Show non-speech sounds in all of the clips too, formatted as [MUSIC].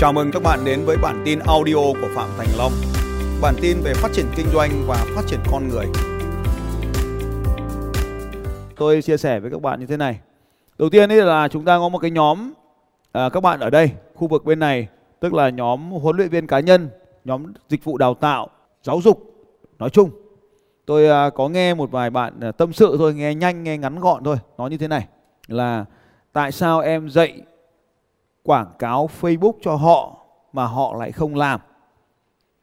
Chào mừng các bạn đến với bản tin audio của Phạm Thành Long. Bản tin về phát triển kinh doanh và phát triển con người. Tôi chia sẻ với các bạn như thế này. Đầu tiên ấy là chúng ta có một cái nhóm à, các bạn ở đây, khu vực bên này, tức là nhóm huấn luyện viên cá nhân, nhóm dịch vụ đào tạo, giáo dục nói chung. Tôi à, có nghe một vài bạn à, tâm sự thôi, nghe nhanh, nghe ngắn gọn thôi, nói như thế này là tại sao em dạy quảng cáo Facebook cho họ mà họ lại không làm.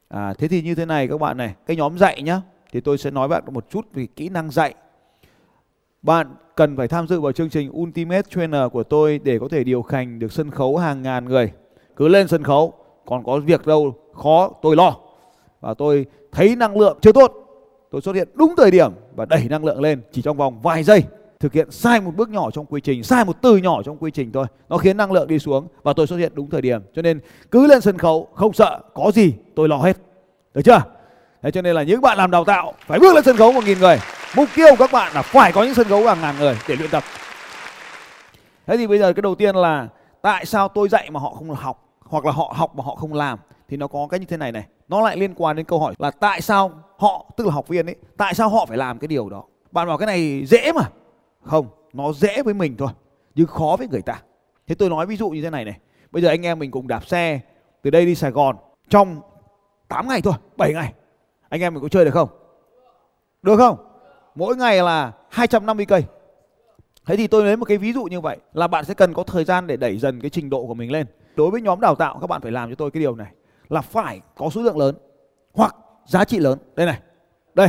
À, thế thì như thế này các bạn này, cái nhóm dạy nhá, thì tôi sẽ nói bạn một chút về kỹ năng dạy. Bạn cần phải tham dự vào chương trình Ultimate Trainer của tôi để có thể điều hành được sân khấu hàng ngàn người. Cứ lên sân khấu, còn có việc đâu khó tôi lo. Và tôi thấy năng lượng chưa tốt, tôi xuất hiện đúng thời điểm và đẩy năng lượng lên chỉ trong vòng vài giây thực hiện sai một bước nhỏ trong quy trình, sai một từ nhỏ trong quy trình thôi. Nó khiến năng lượng đi xuống và tôi xuất hiện đúng thời điểm. Cho nên cứ lên sân khấu, không sợ, có gì tôi lo hết. Được chưa? Thế cho nên là những bạn làm đào tạo phải bước lên sân khấu một nghìn người. Mục tiêu của các bạn là phải có những sân khấu hàng ngàn người để luyện tập. Thế thì bây giờ cái đầu tiên là tại sao tôi dạy mà họ không học, hoặc là họ học mà họ không làm, thì nó có cái như thế này này. Nó lại liên quan đến câu hỏi là tại sao họ, tức là học viên ấy, tại sao họ phải làm cái điều đó? Bạn bảo cái này dễ mà không, nó dễ với mình thôi, nhưng khó với người ta. Thế tôi nói ví dụ như thế này này. Bây giờ anh em mình cùng đạp xe từ đây đi Sài Gòn trong 8 ngày thôi, 7 ngày. Anh em mình có chơi được không? Được không? Mỗi ngày là 250 cây. Thế thì tôi lấy một cái ví dụ như vậy là bạn sẽ cần có thời gian để đẩy dần cái trình độ của mình lên. Đối với nhóm đào tạo các bạn phải làm cho tôi cái điều này là phải có số lượng lớn hoặc giá trị lớn. Đây này. Đây.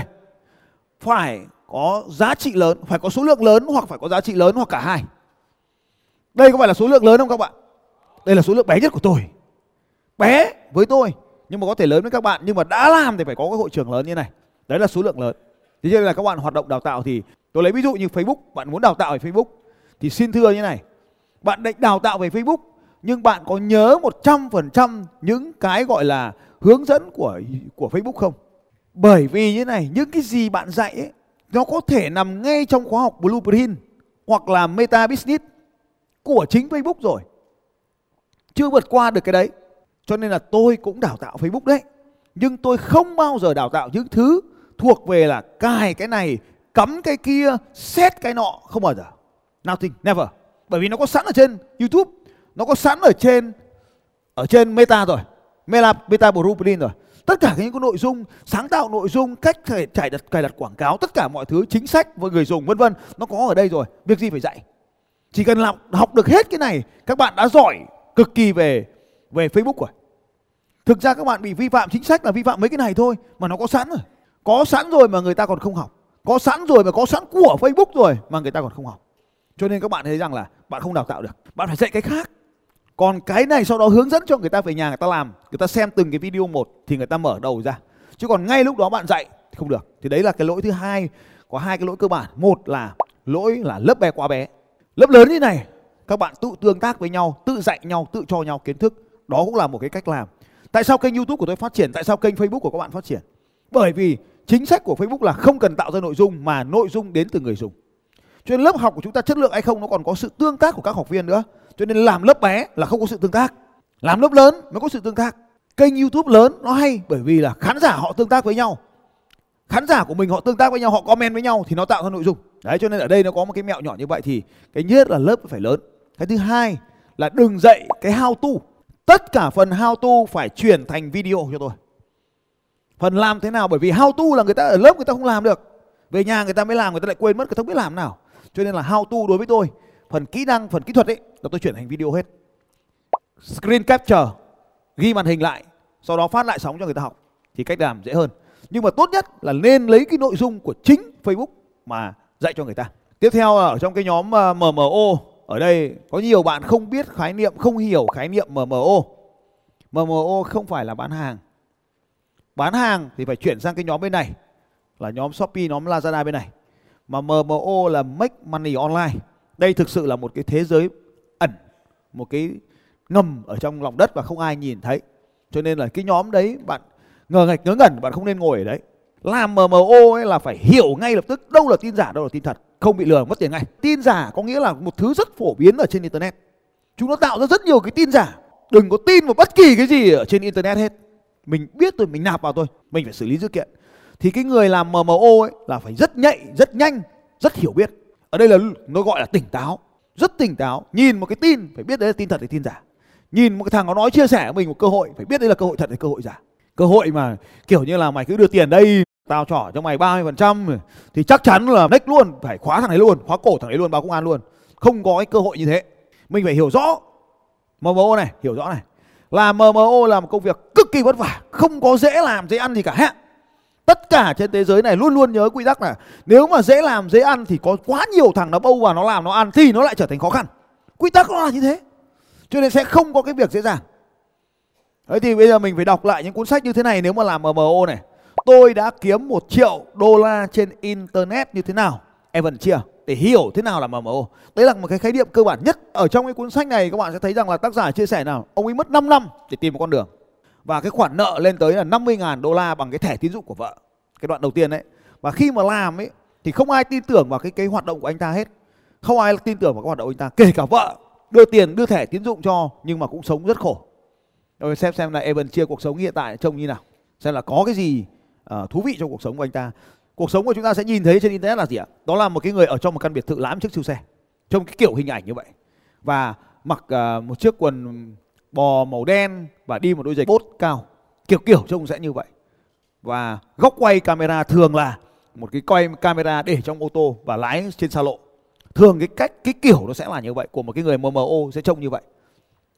Phải có giá trị lớn, phải có số lượng lớn hoặc phải có giá trị lớn hoặc cả hai. Đây có phải là số lượng lớn không các bạn? Đây là số lượng bé nhất của tôi. Bé với tôi nhưng mà có thể lớn với các bạn nhưng mà đã làm thì phải có cái hội trường lớn như này. Đấy là số lượng lớn. Thế nên là các bạn hoạt động đào tạo thì tôi lấy ví dụ như Facebook, bạn muốn đào tạo về Facebook thì xin thưa như này. Bạn định đào tạo về Facebook nhưng bạn có nhớ 100% những cái gọi là hướng dẫn của của Facebook không? Bởi vì như này, những cái gì bạn dạy ấy nó có thể nằm ngay trong khóa học Blueprint hoặc là Meta Business của chính Facebook rồi. Chưa vượt qua được cái đấy. Cho nên là tôi cũng đào tạo Facebook đấy. Nhưng tôi không bao giờ đào tạo những thứ thuộc về là cài cái này, cắm cái kia, xét cái nọ. Không bao giờ. Nothing, never. Bởi vì nó có sẵn ở trên YouTube. Nó có sẵn ở trên ở trên Meta rồi. Meta, Meta Blueprint rồi tất cả những cái nội dung, sáng tạo nội dung, cách cài đặt cài đặt quảng cáo, tất cả mọi thứ, chính sách với người dùng, vân vân, nó có ở đây rồi. Việc gì phải dạy? Chỉ cần học học được hết cái này, các bạn đã giỏi cực kỳ về về Facebook rồi. Thực ra các bạn bị vi phạm chính sách là vi phạm mấy cái này thôi, mà nó có sẵn rồi. Có sẵn rồi mà người ta còn không học. Có sẵn rồi mà có sẵn của Facebook rồi mà người ta còn không học. Cho nên các bạn thấy rằng là bạn không đào tạo được, bạn phải dạy cái khác còn cái này sau đó hướng dẫn cho người ta về nhà người ta làm, người ta xem từng cái video một thì người ta mở đầu ra. Chứ còn ngay lúc đó bạn dạy thì không được. Thì đấy là cái lỗi thứ hai, có hai cái lỗi cơ bản. Một là lỗi là lớp bé quá bé. Lớp lớn như này, các bạn tự tương tác với nhau, tự dạy nhau, tự cho nhau kiến thức. Đó cũng là một cái cách làm. Tại sao kênh youtube của tôi phát triển? Tại sao kênh facebook của các bạn phát triển? Bởi vì chính sách của facebook là không cần tạo ra nội dung mà nội dung đến từ người dùng cho nên lớp học của chúng ta chất lượng hay không nó còn có sự tương tác của các học viên nữa. Cho nên làm lớp bé là không có sự tương tác. Làm lớp lớn mới có sự tương tác. Kênh youtube lớn nó hay bởi vì là khán giả họ tương tác với nhau. Khán giả của mình họ tương tác với nhau, họ comment với nhau thì nó tạo ra nội dung. Đấy, cho nên ở đây nó có một cái mẹo nhỏ như vậy thì cái nhất là lớp phải lớn. Cái thứ hai là đừng dạy cái how to. Tất cả phần how to phải chuyển thành video cho tôi. Phần làm thế nào? Bởi vì how to là người ta ở lớp người ta không làm được. Về nhà người ta mới làm, người ta lại quên mất, người ta không biết làm nào cho nên là how to đối với tôi. Phần kỹ năng, phần kỹ thuật ấy, là tôi chuyển thành video hết. Screen capture, ghi màn hình lại, sau đó phát lại sóng cho người ta học, thì cách làm dễ hơn. Nhưng mà tốt nhất là nên lấy cái nội dung của chính Facebook mà dạy cho người ta. Tiếp theo ở trong cái nhóm ờ, MMO ở đây có nhiều bạn không biết khái niệm, không hiểu khái niệm MMO MMO không phải là bán hàng. Bán hàng thì phải chuyển sang cái nhóm bên này, là nhóm Shopee, nhóm Lazada bên này mà MMO là make money online. Đây thực sự là một cái thế giới ẩn, một cái ngầm ở trong lòng đất và không ai nhìn thấy. Cho nên là cái nhóm đấy, bạn ngờ ngạch, ngớ ngẩn, bạn không nên ngồi ở đấy. Làm MMO ấy là phải hiểu ngay lập tức đâu là tin giả, đâu là tin thật. Không bị lừa, mất tiền ngay. Tin giả có nghĩa là một thứ rất phổ biến ở trên internet. Chúng nó tạo ra rất nhiều cái tin giả. Đừng có tin vào bất kỳ cái gì ở trên internet hết. Mình biết rồi, mình nạp vào thôi. Mình phải xử lý dữ kiện thì cái người làm MMO ấy là phải rất nhạy, rất nhanh, rất hiểu biết. Ở đây là nó gọi là tỉnh táo. Rất tỉnh táo. Nhìn một cái tin, phải biết đấy là tin thật hay tin giả. Nhìn một cái thằng nó nói chia sẻ với mình một cơ hội, phải biết đây là cơ hội thật hay cơ hội giả. Cơ hội mà kiểu như là mày cứ đưa tiền đây, tao trỏ cho mày 30% thì chắc chắn là next luôn, phải khóa thằng ấy luôn, khóa cổ thằng ấy luôn báo công an luôn. Không có cái cơ hội như thế. Mình phải hiểu rõ. MMO này, hiểu rõ này. Là MMO là một công việc cực kỳ vất vả, không có dễ làm, dễ ăn gì cả. Hết tất cả trên thế giới này luôn luôn nhớ quy tắc là nếu mà dễ làm, dễ ăn thì có quá nhiều thằng nó bâu vào nó làm, nó ăn thì nó lại trở thành khó khăn. Quy tắc nó là như thế. Cho nên sẽ không có cái việc dễ dàng. Đấy thì bây giờ mình phải đọc lại những cuốn sách như thế này nếu mà làm MMO này. Tôi đã kiếm một triệu đô la trên internet như thế nào? Evan chia, để hiểu thế nào là MMO đấy là một cái khái niệm cơ bản nhất. Ở trong cái cuốn sách này, các bạn sẽ thấy rằng là tác giả chia sẻ nào? Ông ấy mất 5 năm để tìm một con đường và cái khoản nợ lên tới là 50.000 đô la bằng cái thẻ tín dụng của vợ. Cái đoạn đầu tiên đấy và khi mà làm ấy thì không ai tin tưởng vào cái cái hoạt động của anh ta hết. Không ai tin tưởng vào cái hoạt động của anh ta kể cả vợ. Đưa tiền đưa thẻ tín dụng cho nhưng mà cũng sống rất khổ. Rồi xem xem là Evan chia cuộc sống hiện tại trông như nào. Xem là có cái gì uh, thú vị trong cuộc sống của anh ta. Cuộc sống của chúng ta sẽ nhìn thấy trên internet là gì ạ? Đó là một cái người ở trong một căn biệt thự lãm chiếc siêu xe. Trong cái kiểu hình ảnh như vậy. Và mặc uh, một chiếc quần bò màu đen và đi một đôi giày bốt cao. Kiểu kiểu trông sẽ như vậy. Và góc quay camera thường là một cái quay camera để trong ô tô và lái trên xa lộ. Thường cái cách cái kiểu nó sẽ là như vậy của một cái người MMO sẽ trông như vậy.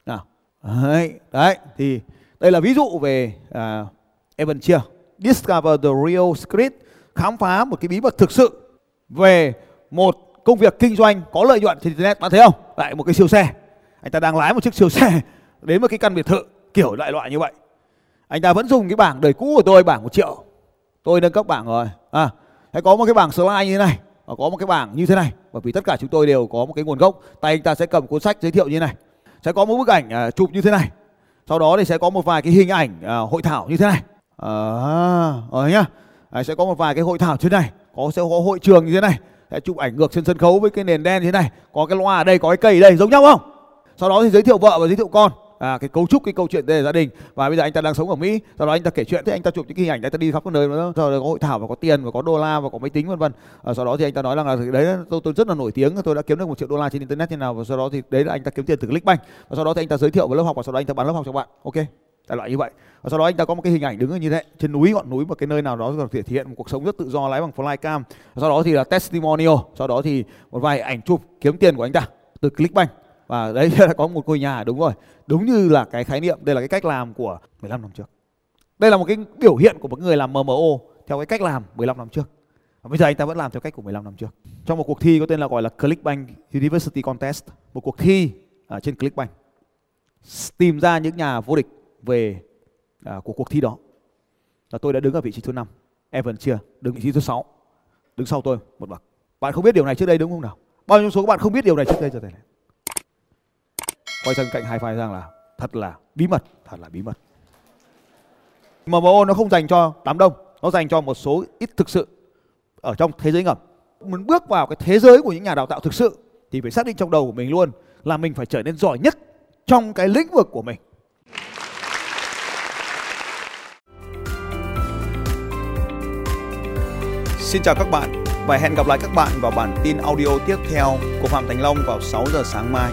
Nào đấy, đấy thì đây là ví dụ về uh, Evan Chia. Discover the real secret khám phá một cái bí mật thực sự về một công việc kinh doanh có lợi nhuận trên internet. Bạn thấy không? Lại một cái siêu xe. Anh ta đang lái một chiếc siêu xe đến một cái căn biệt thự kiểu loại loại như vậy. Anh ta vẫn dùng cái bảng đời cũ của tôi bảng một triệu. Tôi nâng cấp bảng rồi. À hay có một cái bảng slide như thế này và có một cái bảng như thế này bởi vì tất cả chúng tôi đều có một cái nguồn gốc tay anh ta sẽ cầm cuốn sách giới thiệu như thế này. Sẽ có một bức ảnh à, chụp như thế này. Sau đó thì sẽ có một vài cái hình ảnh à, hội thảo như thế này. À, ờ nhá. À, sẽ có một vài cái hội thảo như thế này. Có sẽ có hội trường như thế này. Sẽ chụp ảnh ngược trên sân khấu với cái nền đen như thế này. Có cái loa ở đây có cái cây ở đây giống nhau không? Sau đó thì giới thiệu vợ và giới thiệu con à, cái cấu trúc cái câu chuyện về gia đình và bây giờ anh ta đang sống ở Mỹ sau đó anh ta kể chuyện thế anh ta chụp những cái hình ảnh anh ta đi khắp các nơi nữa sau đó có hội thảo và có tiền và có đô la và có máy tính vân vân à, sau đó thì anh ta nói rằng là đấy tôi, tôi rất là nổi tiếng tôi đã kiếm được một triệu đô la trên internet như nào và sau đó thì đấy là anh ta kiếm tiền từ Clickbank và sau đó thì anh ta giới thiệu với lớp học và sau đó anh ta bán lớp học cho bạn ok đại loại như vậy và sau đó anh ta có một cái hình ảnh đứng như thế trên núi ngọn núi một cái nơi nào đó thể hiện một cuộc sống rất tự do lái bằng flycam sau đó thì là testimonial sau đó thì một vài ảnh chụp kiếm tiền của anh ta từ Clickbank và đấy là [LAUGHS] có một ngôi nhà đúng rồi. Đúng như là cái khái niệm đây là cái cách làm của 15 năm trước. Đây là một cái biểu hiện của một người làm MMO theo cái cách làm 15 năm trước. Và bây giờ anh ta vẫn làm theo cách của 15 năm trước. Trong một cuộc thi có tên là gọi là Clickbank University Contest một cuộc thi ở trên Clickbank tìm ra những nhà vô địch về à, của cuộc thi đó. Và tôi đã đứng ở vị trí thứ năm Evan chưa đứng vị trí thứ sáu. Đứng sau tôi một bậc. Bạn không biết điều này trước đây đúng không nào? Bao nhiêu số các bạn không biết điều này trước đây giờ này quay sang cạnh hai file rằng là thật là bí mật, thật là bí mật. MMO nó không dành cho đám đông, nó dành cho một số ít thực sự ở trong thế giới ngầm. Muốn bước vào cái thế giới của những nhà đào tạo thực sự thì phải xác định trong đầu của mình luôn là mình phải trở nên giỏi nhất trong cái lĩnh vực của mình. Xin chào các bạn và hẹn gặp lại các bạn vào bản tin audio tiếp theo của Phạm Thành Long vào 6 giờ sáng mai.